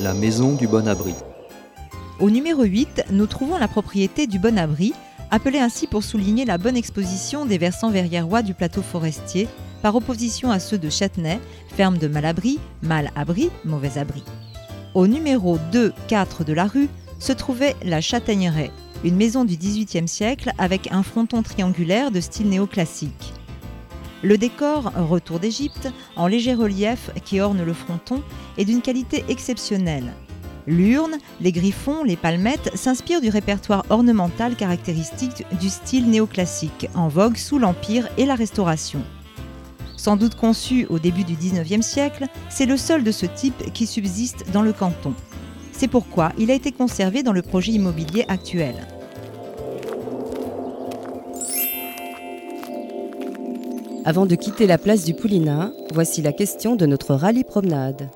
la maison du bon abri. Au numéro 8, nous trouvons la propriété du Bon Abri, appelée ainsi pour souligner la bonne exposition des versants verriérois du plateau forestier, par opposition à ceux de Châtenay, ferme de mal-abri, mal-abri, mauvais abri. Au numéro 2-4 de la rue se trouvait la Châtaigneraie, une maison du XVIIIe siècle avec un fronton triangulaire de style néoclassique. Le décor, retour d'Égypte, en léger relief qui orne le fronton, est d'une qualité exceptionnelle. L'urne, les griffons, les palmettes s'inspirent du répertoire ornemental caractéristique du style néoclassique, en vogue sous l'Empire et la Restauration. Sans doute conçu au début du XIXe siècle, c'est le seul de ce type qui subsiste dans le canton. C'est pourquoi il a été conservé dans le projet immobilier actuel. Avant de quitter la place du Poulinat, voici la question de notre rallye promenade.